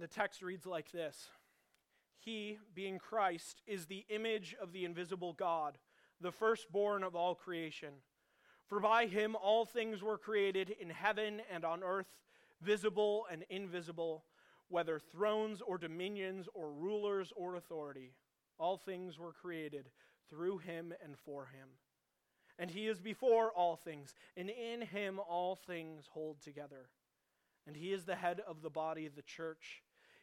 the text reads like this He, being Christ, is the image of the invisible God, the firstborn of all creation. For by him all things were created in heaven and on earth, visible and invisible, whether thrones or dominions or rulers or authority. All things were created through him and for him. And he is before all things, and in him all things hold together. And he is the head of the body of the church.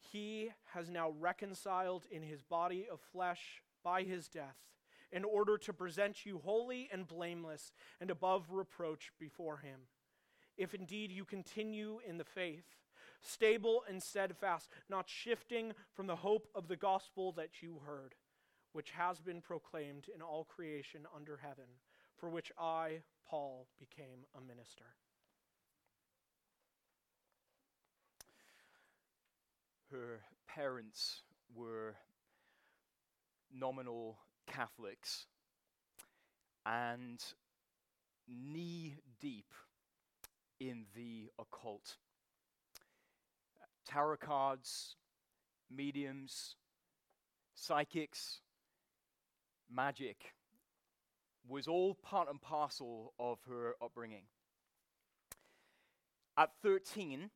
he has now reconciled in his body of flesh by his death, in order to present you holy and blameless and above reproach before him. If indeed you continue in the faith, stable and steadfast, not shifting from the hope of the gospel that you heard, which has been proclaimed in all creation under heaven, for which I, Paul, became a minister. Her parents were nominal Catholics and knee deep in the occult. Tarot cards, mediums, psychics, magic was all part and parcel of her upbringing. At 13,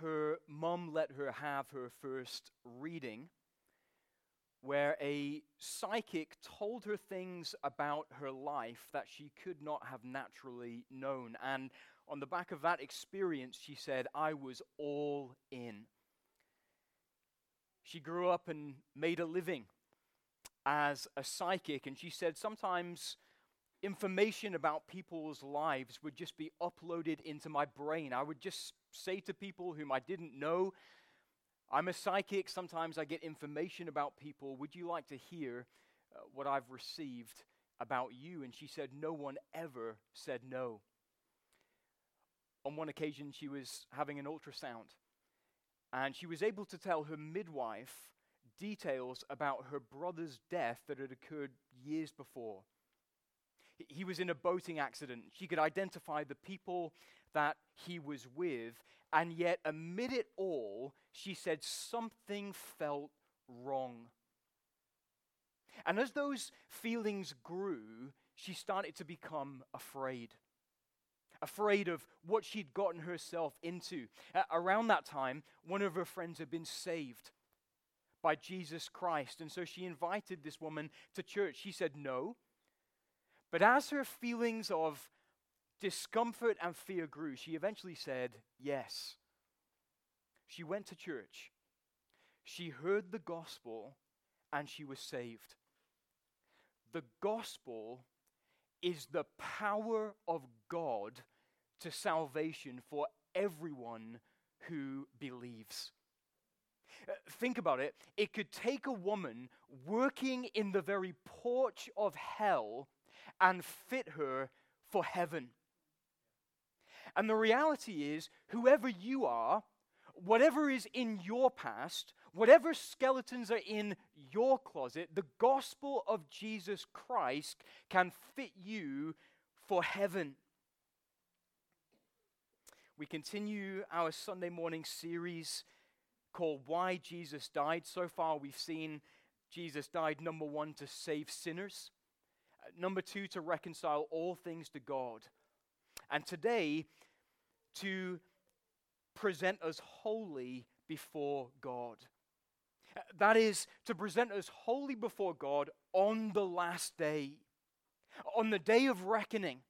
her mum let her have her first reading where a psychic told her things about her life that she could not have naturally known. And on the back of that experience, she said, I was all in. She grew up and made a living as a psychic, and she said sometimes information about people's lives would just be uploaded into my brain. I would just say to people whom I didn't know, I'm a psychic. Sometimes I get information about people. Would you like to hear uh, what I've received about you? And she said, No one ever said no. On one occasion, she was having an ultrasound, and she was able to tell her midwife details about her brother's death that had occurred years before. He was in a boating accident. She could identify the people that he was with, and yet, amid it all, she said something felt wrong. And as those feelings grew, she started to become afraid. Afraid of what she'd gotten herself into. Uh, around that time, one of her friends had been saved by Jesus Christ. And so she invited this woman to church. She said no. But as her feelings of discomfort and fear grew, she eventually said yes. She went to church. She heard the gospel and she was saved. The gospel is the power of God to salvation for everyone who believes. Uh, think about it. It could take a woman working in the very porch of hell and fit her for heaven. And the reality is, whoever you are, whatever is in your past, whatever skeletons are in your closet, the gospel of Jesus Christ can fit you for heaven. We continue our Sunday morning series called Why Jesus Died. So far, we've seen Jesus died, number one, to save sinners, uh, number two, to reconcile all things to God. And today, to present us holy before God. Uh, that is, to present us holy before God on the last day, on the day of reckoning,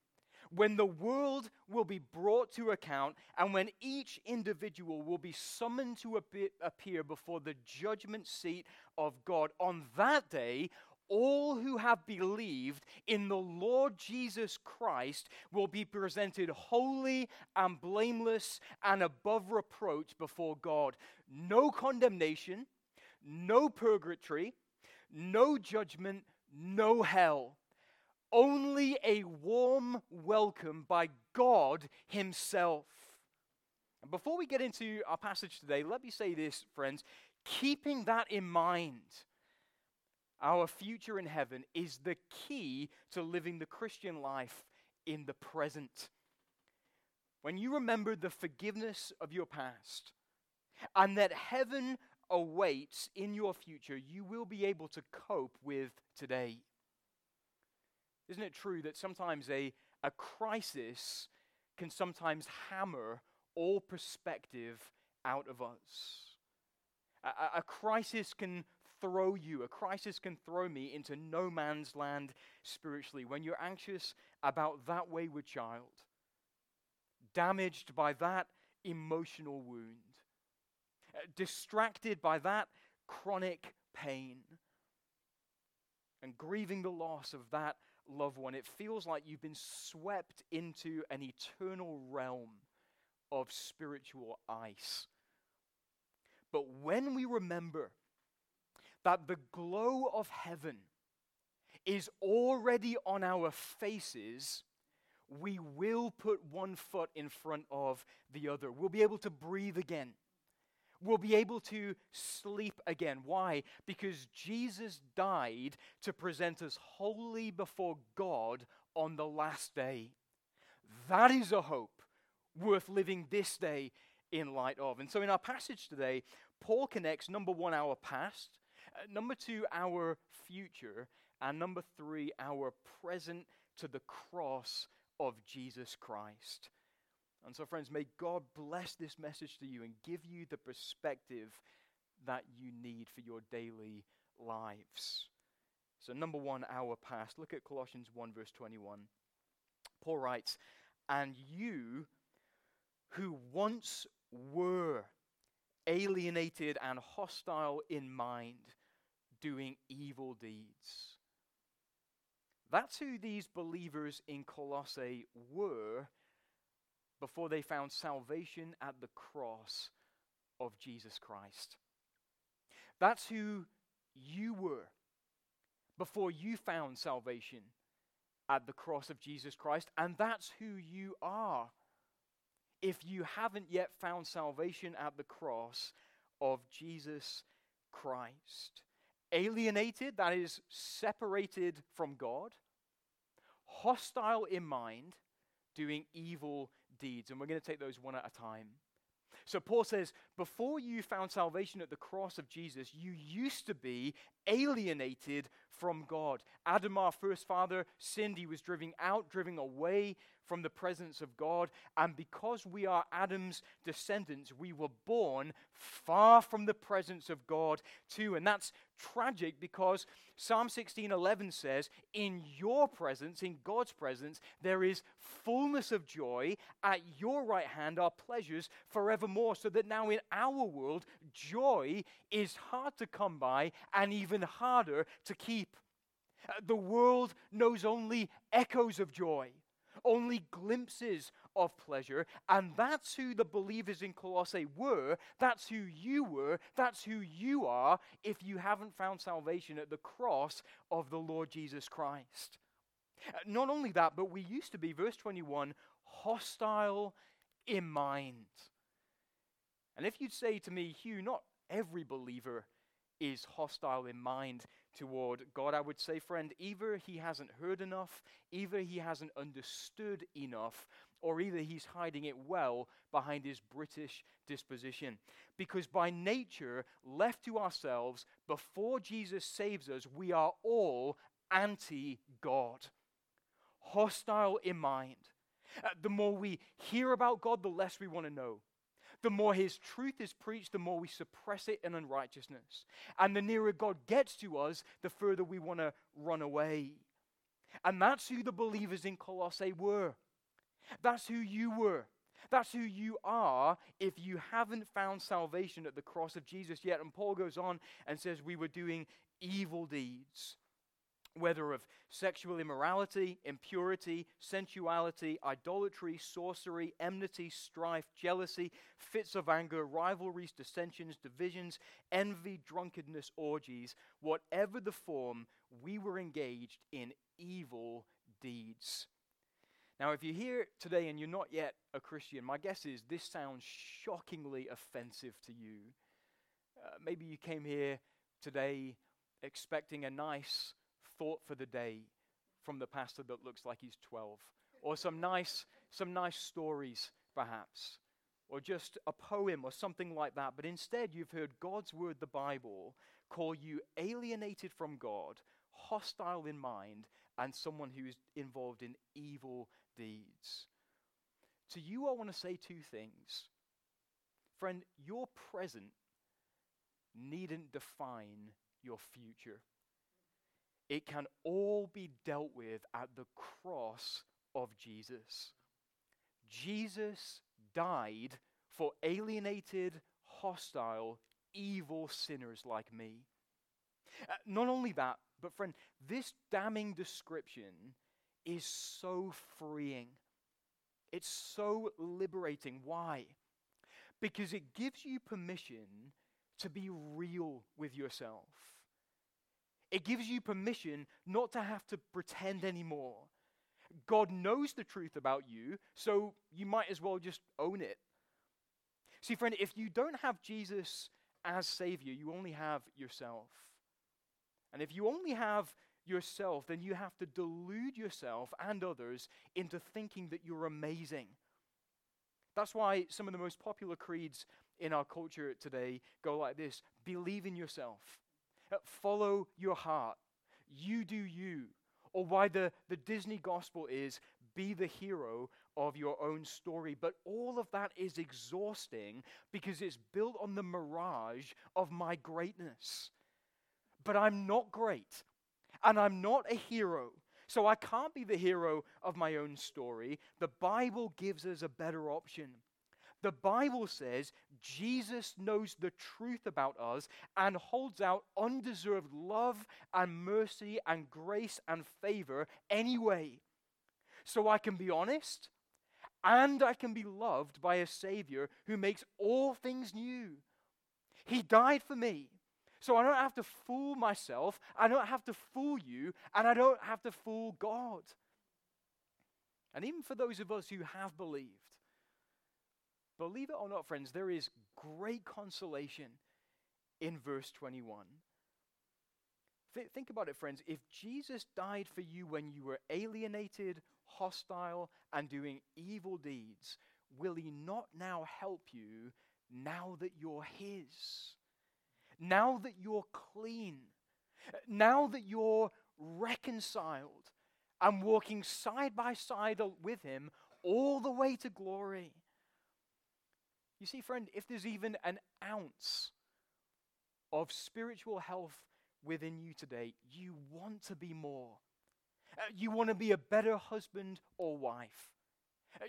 when the world will be brought to account and when each individual will be summoned to appear before the judgment seat of God. On that day, all who have believed in the Lord Jesus Christ will be presented holy and blameless and above reproach before God. No condemnation, no purgatory, no judgment, no hell. Only a warm welcome by God Himself. And before we get into our passage today, let me say this, friends. Keeping that in mind, our future in heaven is the key to living the Christian life in the present. When you remember the forgiveness of your past and that heaven awaits in your future, you will be able to cope with today. Isn't it true that sometimes a, a crisis can sometimes hammer all perspective out of us? A, a, crisis can throw you, a crisis can throw me into no man's land spiritually. When you're anxious about that wayward child, damaged by that emotional wound, uh, distracted by that chronic pain, and grieving the loss of that loved one, it feels like you've been swept into an eternal realm of spiritual ice. But when we remember that the glow of heaven is already on our faces, we will put one foot in front of the other. We'll be able to breathe again. We'll be able to sleep again. Why? Because Jesus died to present us holy before God on the last day. That is a hope worth living this day in light of. And so, in our passage today, Paul connects number one, our past, Uh, number two, our future, and number three, our present to the cross of Jesus Christ. And so, friends, may God bless this message to you and give you the perspective that you need for your daily lives. So, number one, our past. Look at Colossians 1, verse 21. Paul writes, And you who once were alienated and hostile in mind, doing evil deeds. That's who these believers in Colossae were before they found salvation at the cross of Jesus Christ. That's who you were before you found salvation at the cross of Jesus Christ, and that's who you are if you haven't yet found salvation at the cross of Jesus Christ. Alienated, that is, separated from God, hostile in mind, doing evil deeds. And we're going to take those one at a time. So Paul says, before you found salvation at the cross of Jesus, you used to be alienated from God. Adam, our first father, sinned. He was driven out, driven away from the presence of God. And because we are Adam's descendants, we were born far from the presence of God too. And that's tragic because Psalm 16:11 says, "In your presence, in God's presence, there is fullness of joy. At your right hand are pleasures forevermore." So that now in our world, joy is hard to come by and even harder to keep. Uh, the world knows only echoes of joy only glimpses of pleasure. And that's who the believers in Colossae were. That's who you were. That's who you are if you haven't found salvation at the cross of the Lord Jesus Christ. Uh, not only that, but we used to be, verse 21, hostile in mind. And if you'd say to me, Hugh, not every believer is hostile in mind toward God, I would say, friend, either he hasn't heard enough, either he hasn't understood enough, or either he's hiding it well behind his British disposition. Because by nature, left to ourselves, before Jesus saves us, we are all anti God, hostile in mind. Uh, the more we hear about God, the less we want to know. The more his truth is preached, the more we suppress it in unrighteousness. And the nearer God gets to us, the further we want to run away. And that's who the believers in Colossae were. That's who you were. That's who you are if you haven't found salvation at the cross of Jesus yet. And Paul goes on and says, We were doing evil deeds. Whether of sexual immorality, impurity, sensuality, idolatry, sorcery, enmity, strife, jealousy, fits of anger, rivalries, dissensions, divisions, envy, drunkenness, orgies, whatever the form, we were engaged in evil deeds. Now, if you're here today and you're not yet a Christian, my guess is this sounds shockingly offensive to you. Uh, maybe you came here today expecting a nice thought for the day from the pastor that looks like he's 12 or some nice some nice stories perhaps or just a poem or something like that. But instead you've heard God's word the Bible call you alienated from God hostile in mind and someone who is involved in evil deeds. To you I want to say two things. Friend your present needn't define your future it can all be dealt with at the cross of Jesus. Jesus died for alienated, hostile, evil sinners like me. Uh, not only that, but friend, this damning description is so freeing. It's so liberating. Why? Because it gives you permission to be real with yourself. It gives you permission not to have to pretend anymore. God knows the truth about you, so you might as well just own it. See, friend, if you don't have Jesus as Savior, you only have yourself. And if you only have yourself, then you have to delude yourself and others into thinking that you're amazing. That's why some of the most popular creeds in our culture today go like this believe in yourself. Uh, follow your heart. You do you. Or why the, the Disney gospel is be the hero of your own story. But all of that is exhausting because it's built on the mirage of my greatness. But I'm not great, and I'm not a hero. So I can't be the hero of my own story. The Bible gives us a better option. The Bible says Jesus knows the truth about us and holds out undeserved love and mercy and grace and favor anyway. So I can be honest and I can be loved by a Savior who makes all things new. He died for me. So I don't have to fool myself, I don't have to fool you, and I don't have to fool God. And even for those of us who have believed, Believe it or not, friends, there is great consolation in verse 21. Th- think about it, friends. If Jesus died for you when you were alienated, hostile, and doing evil deeds, will he not now help you now that you're his? Now that you're clean? Now that you're reconciled and walking side by side with him all the way to glory? You see, friend, if there's even an ounce of spiritual health within you today, you want to be more. Uh, you want to be a better husband or wife.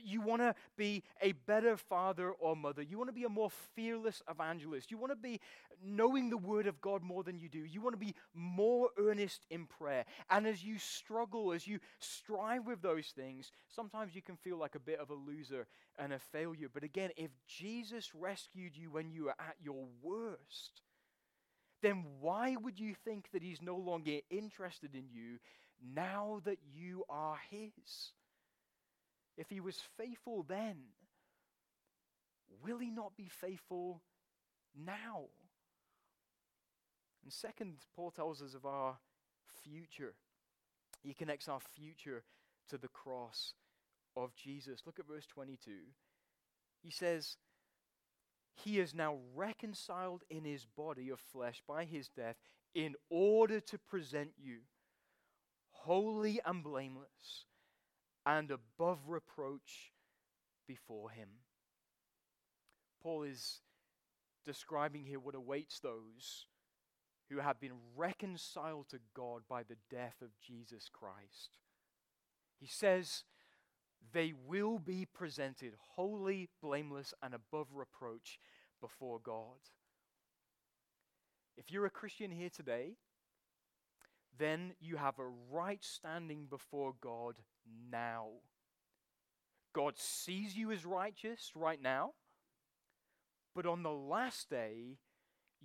You want to be a better father or mother. You want to be a more fearless evangelist. You want to be knowing the word of God more than you do. You want to be more earnest in prayer. And as you struggle, as you strive with those things, sometimes you can feel like a bit of a loser and a failure. But again, if Jesus rescued you when you were at your worst, then why would you think that he's no longer interested in you now that you are his? If he was faithful then, will he not be faithful now? And second, Paul tells us of our future. He connects our future to the cross of Jesus. Look at verse 22. He says, He is now reconciled in his body of flesh by his death in order to present you holy and blameless and above reproach before him. Paul is describing here what awaits those who have been reconciled to God by the death of Jesus Christ. He says they will be presented holy, blameless, and above reproach before God. If you're a Christian here today, then you have a right standing before God now. God sees you as righteous right now, but on the last day,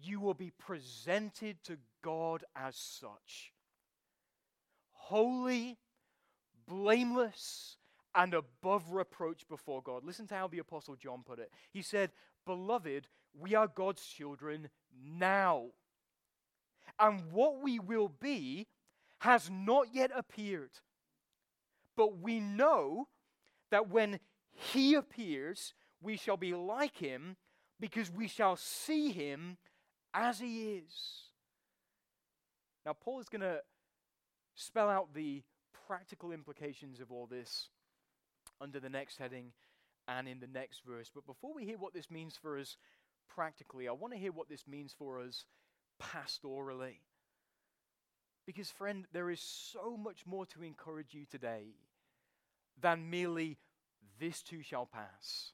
you will be presented to God as such holy, blameless, and above reproach before God. Listen to how the Apostle John put it. He said, Beloved, we are God's children now. And what we will be has not yet appeared. But we know that when he appears, we shall be like him because we shall see him as he is. Now, Paul is going to spell out the practical implications of all this under the next heading and in the next verse. But before we hear what this means for us practically, I want to hear what this means for us pastorally. Because, friend, there is so much more to encourage you today than merely this too shall pass.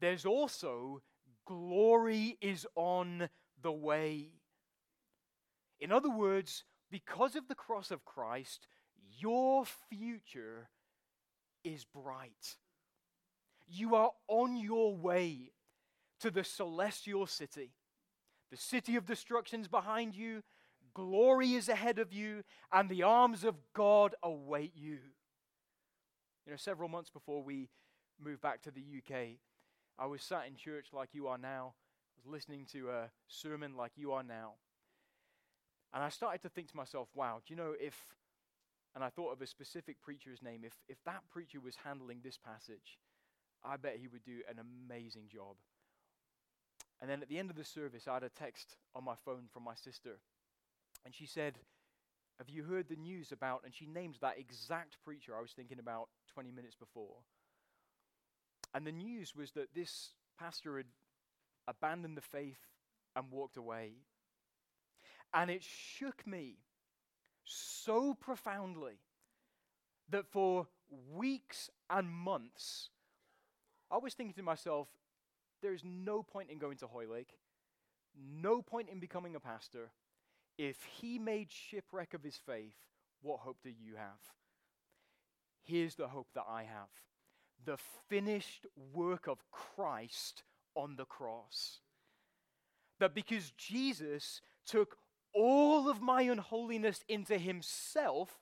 There's also glory is on the way. In other words, because of the cross of Christ, your future is bright. You are on your way to the celestial city. The city of destruction's behind you, glory is ahead of you, and the arms of God await you. You know, several months before we moved back to the UK, I was sat in church like you are now. I was listening to a sermon like you are now. And I started to think to myself, wow, do you know if, and I thought of a specific preacher's name, if, if that preacher was handling this passage, I bet he would do an amazing job. And then at the end of the service, I had a text on my phone from my sister. And she said, Have you heard the news about? And she named that exact preacher I was thinking about 20 minutes before. And the news was that this pastor had abandoned the faith and walked away. And it shook me so profoundly that for weeks and months, I was thinking to myself, there's no point in going to Hoylake, no point in becoming a pastor. If he made shipwreck of his faith, what hope do you have? Here's the hope that I have the finished work of Christ on the cross. That because Jesus took all of my unholiness into himself,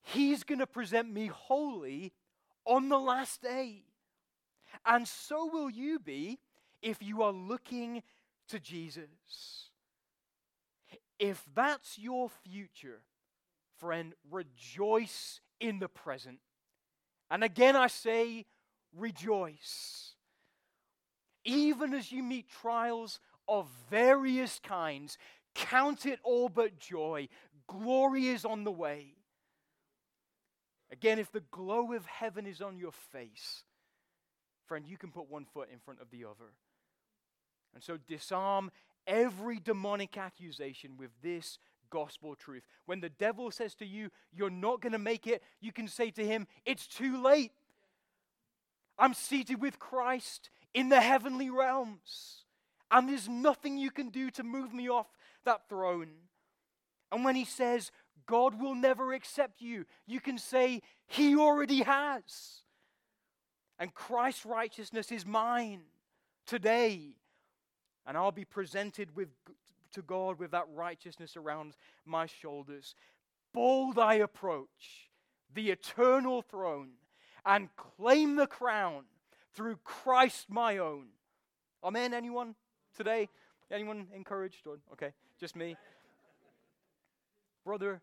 he's going to present me holy on the last day. And so will you be if you are looking to Jesus. If that's your future, friend, rejoice in the present. And again, I say, rejoice. Even as you meet trials of various kinds, count it all but joy. Glory is on the way. Again, if the glow of heaven is on your face, friend, you can put one foot in front of the other. And so disarm every demonic accusation with this gospel truth. When the devil says to you, You're not going to make it, you can say to him, It's too late. I'm seated with Christ in the heavenly realms, and there's nothing you can do to move me off that throne. And when he says, God will never accept you, you can say, He already has. And Christ's righteousness is mine today. And I'll be presented with, to God with that righteousness around my shoulders. Bold I approach the eternal throne and claim the crown through Christ my own. Amen, anyone today? Anyone encouraged? Or, okay, just me. Brother,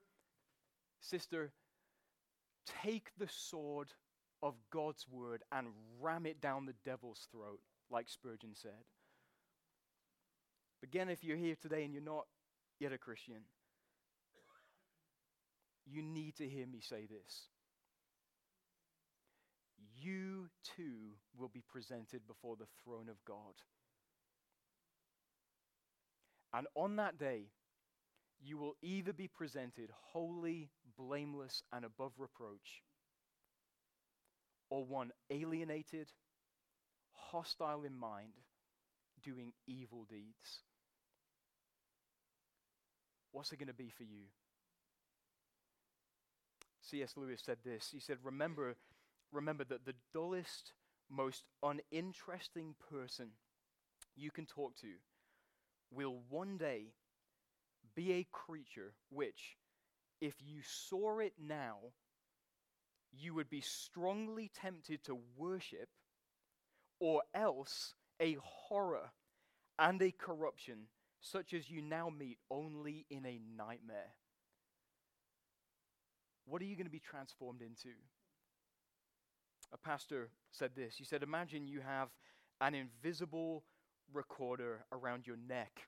sister, take the sword of God's word and ram it down the devil's throat, like Spurgeon said. Again, if you're here today and you're not yet a Christian, you need to hear me say this. You too will be presented before the throne of God. And on that day, you will either be presented holy, blameless, and above reproach, or one alienated, hostile in mind, doing evil deeds. What's it going to be for you? C.S. Lewis said this. He said, Remember, remember that the dullest, most uninteresting person you can talk to will one day be a creature which, if you saw it now, you would be strongly tempted to worship, or else a horror and a corruption such as you now meet only in a nightmare. What are you going to be transformed into? A pastor said this. He said, Imagine you have an invisible recorder around your neck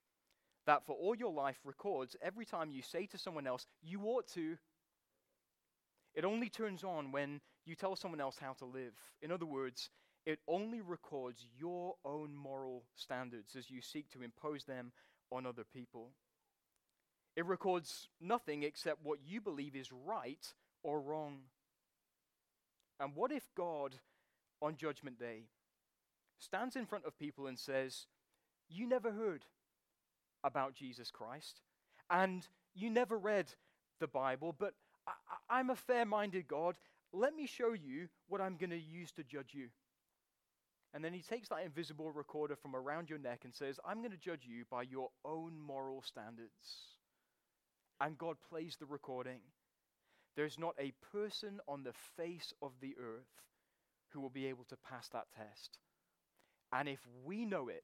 that for all your life records every time you say to someone else, you ought to. It only turns on when you tell someone else how to live. In other words, it only records your own moral standards as you seek to impose them on other people. It records nothing except what you believe is right or wrong. And what if God, on Judgment Day, stands in front of people and says, You never heard about Jesus Christ, and you never read the Bible, but I, am a fair minded God. Let me show you what I'm going to use to judge you. And then he takes that invisible recorder from around your neck and says, I'm going to judge you by your own moral standards. And God plays the recording. There's not a person on the face of the earth who will be able to pass that test. And if we know it,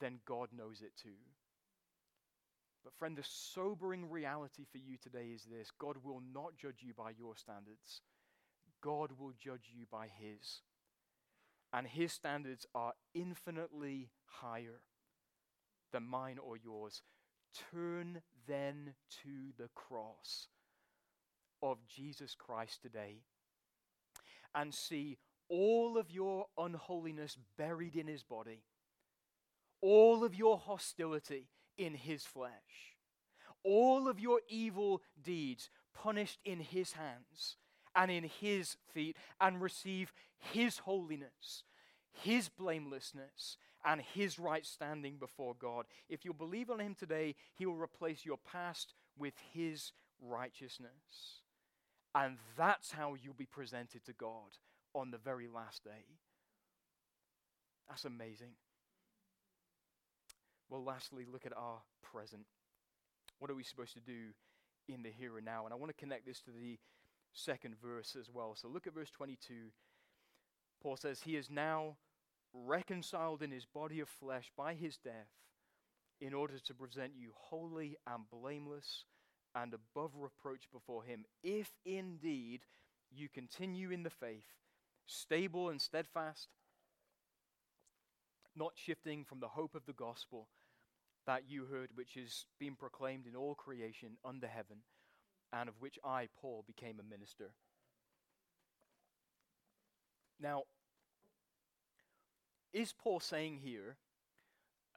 then God knows it too. But, friend, the sobering reality for you today is this God will not judge you by your standards, God will judge you by His and his standards are infinitely higher than mine or yours. Turn then to the cross of Jesus Christ today and see all of your unholiness buried in his body, all of your hostility in his flesh, all of your evil deeds punished in his hands and in his feet and receive his holiness, his blamelessness, and his right standing before God. If you believe on him today, he will replace your past with his righteousness. And that's how you'll be presented to God on the very last day. That's amazing. Well, lastly, look at our present. What are we supposed to do in the here and now? And I want to connect this to the second verse as well. So look at verse 22. Paul says, He is now reconciled in his body of flesh by his death in order to present you holy and blameless and above reproach before him, if indeed you continue in the faith, stable and steadfast, not shifting from the hope of the gospel that you heard, which has been proclaimed in all creation under heaven and of which I, Paul, became a minister. Now, is Paul saying here,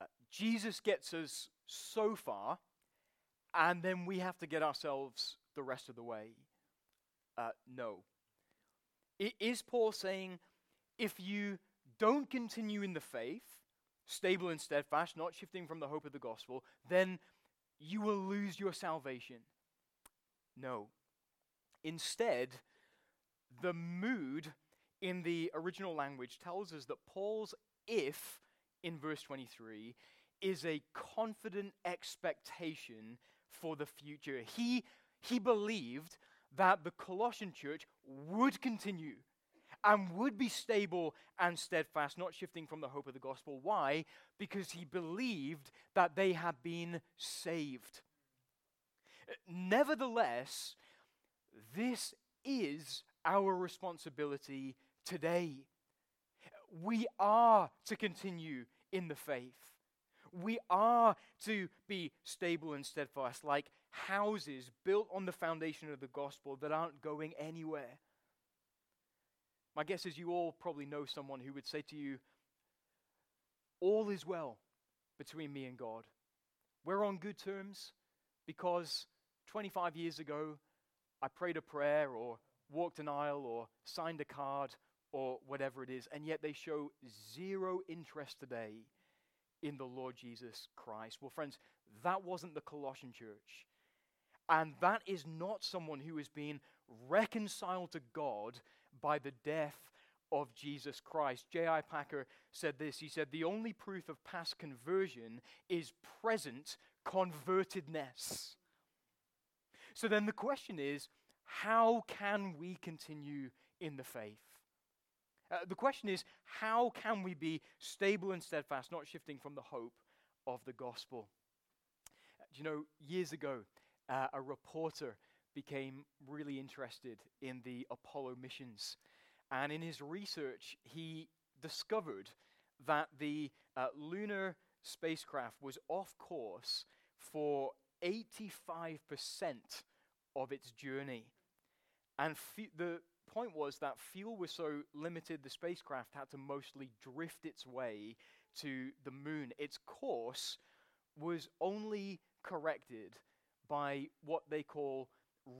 uh, Jesus gets us so far, and then we have to get ourselves the rest of the way? Uh, no. I, is Paul saying, if you don't continue in the faith, stable and steadfast, not shifting from the hope of the gospel, then you will lose your salvation? No. Instead, the mood in the original language tells us that Paul's if in verse 23 is a confident expectation for the future. He, he believed that the Colossian church would continue and would be stable and steadfast, not shifting from the hope of the gospel. Why? Because he believed that they had been saved. Nevertheless, this is our responsibility today. We are to continue in the faith. We are to be stable and steadfast, like houses built on the foundation of the gospel that aren't going anywhere. My guess is you all probably know someone who would say to you, All is well between me and God. We're on good terms because 25 years ago, I prayed a prayer or walked an aisle or signed a card or whatever it is, and yet they show zero interest today in the Lord Jesus Christ. Well, friends, that wasn't the Colossian church. And that is not someone who has been reconciled to God by the death of Jesus Christ. J.I. Packer said this He said, The only proof of past conversion is present convertedness. So then the question is how can we continue in the faith? Uh, the question is how can we be stable and steadfast, not shifting from the hope of the gospel? Uh, do you know, years ago, uh, a reporter became really interested in the Apollo missions. And in his research, he discovered that the uh, lunar spacecraft was off course for 85% of its journey. And the point was that fuel was so limited, the spacecraft had to mostly drift its way to the moon. Its course was only corrected by what they call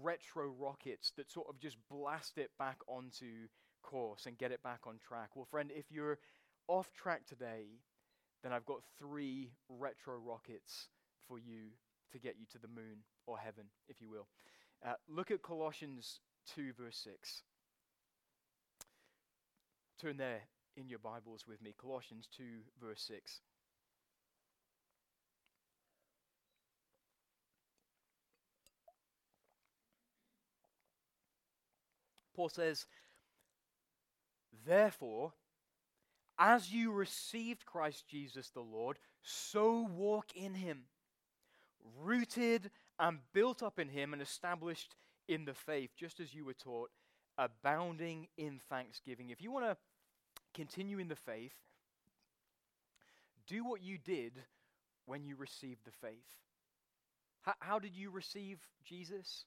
retro rockets that sort of just blast it back onto course and get it back on track. Well, friend, if you're off track today, then I've got three retro rockets for you to get you to the moon or heaven, if you will. Uh, look at Colossians 2, verse 6. Turn there in your Bibles with me. Colossians 2, verse 6. Paul says, Therefore, as you received Christ Jesus the Lord, so walk in him, rooted and built up in him and established in the faith, just as you were taught, abounding in thanksgiving. If you want to continue in the faith, do what you did when you received the faith. How, how did you receive Jesus?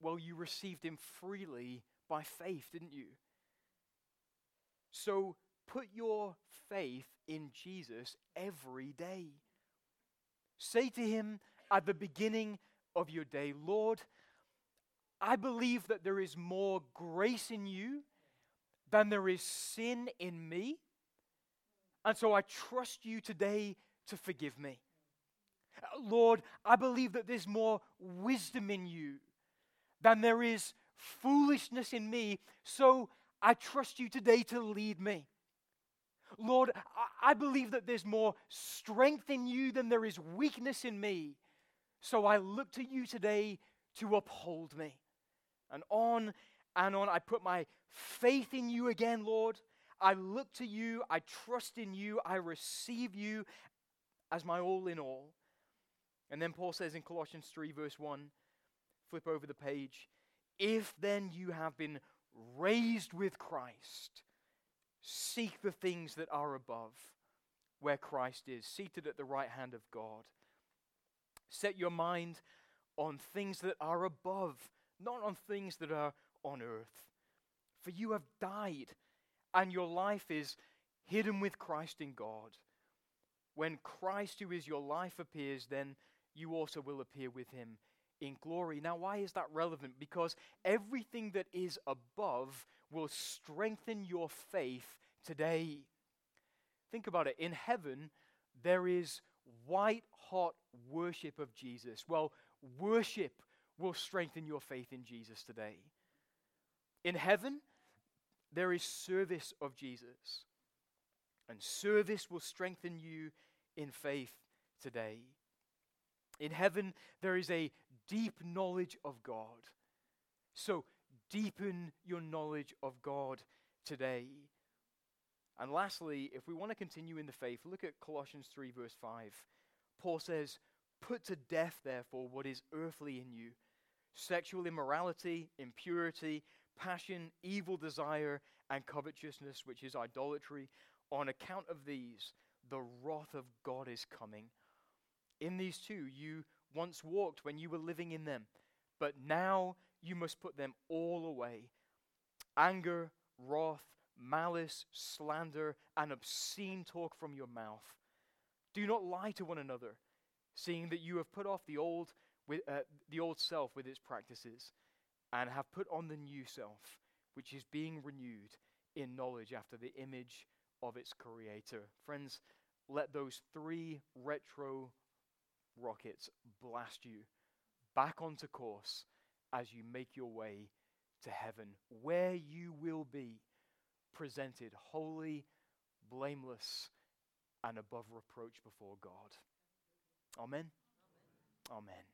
Well, you received him freely by faith, didn't you? So put your faith in Jesus every day. Say to him at the beginning of your day, Lord, I believe that there is more grace in you than there is sin in me. And so I trust you today to forgive me. Lord, I believe that there's more wisdom in you than there is foolishness in me. So I trust you today to lead me. Lord, I believe that there's more strength in you than there is weakness in me. So I look to you today to uphold me. And on and on, I put my faith in you again, Lord. I look to you, I trust in you, I receive you as my all in all. And then Paul says in Colossians 3, verse 1, flip over the page, if then you have been raised with Christ, seek the things that are above, where Christ is, seated at the right hand of God. Set your mind on things that are above, not on things that are on earth. For you have died, and your life is hidden with Christ in God. When Christ, who is your life, appears, then you also will appear with him in glory. Now, why is that relevant? Because everything that is above will strengthen your faith today. Think about it. In heaven, there is white hot worship of Jesus. Well, worship will strengthen your faith in Jesus today. In heaven, there is service of Jesus. And service will strengthen you in faith today. In heaven, there is a deep knowledge of God. So, deepen your knowledge of God today. And lastly, if we want to continue in the faith, look at Colossians 3, verse 5. Paul says, Put to death, therefore, what is earthly in you sexual immorality, impurity, passion, evil desire, and covetousness, which is idolatry. On account of these, the wrath of God is coming. In these two, you once walked when you were living in them, but now you must put them all away anger, wrath, malice, slander, and obscene talk from your mouth. Do not lie to one another, seeing that you have put off the old, with, uh, the old self with its practices, and have put on the new self, which is being renewed in knowledge after the image of its creator. Friends, let those three retro rockets blast you back onto course as you make your way to heaven, where you will be presented holy, blameless, and above reproach before God. Amen. Amen.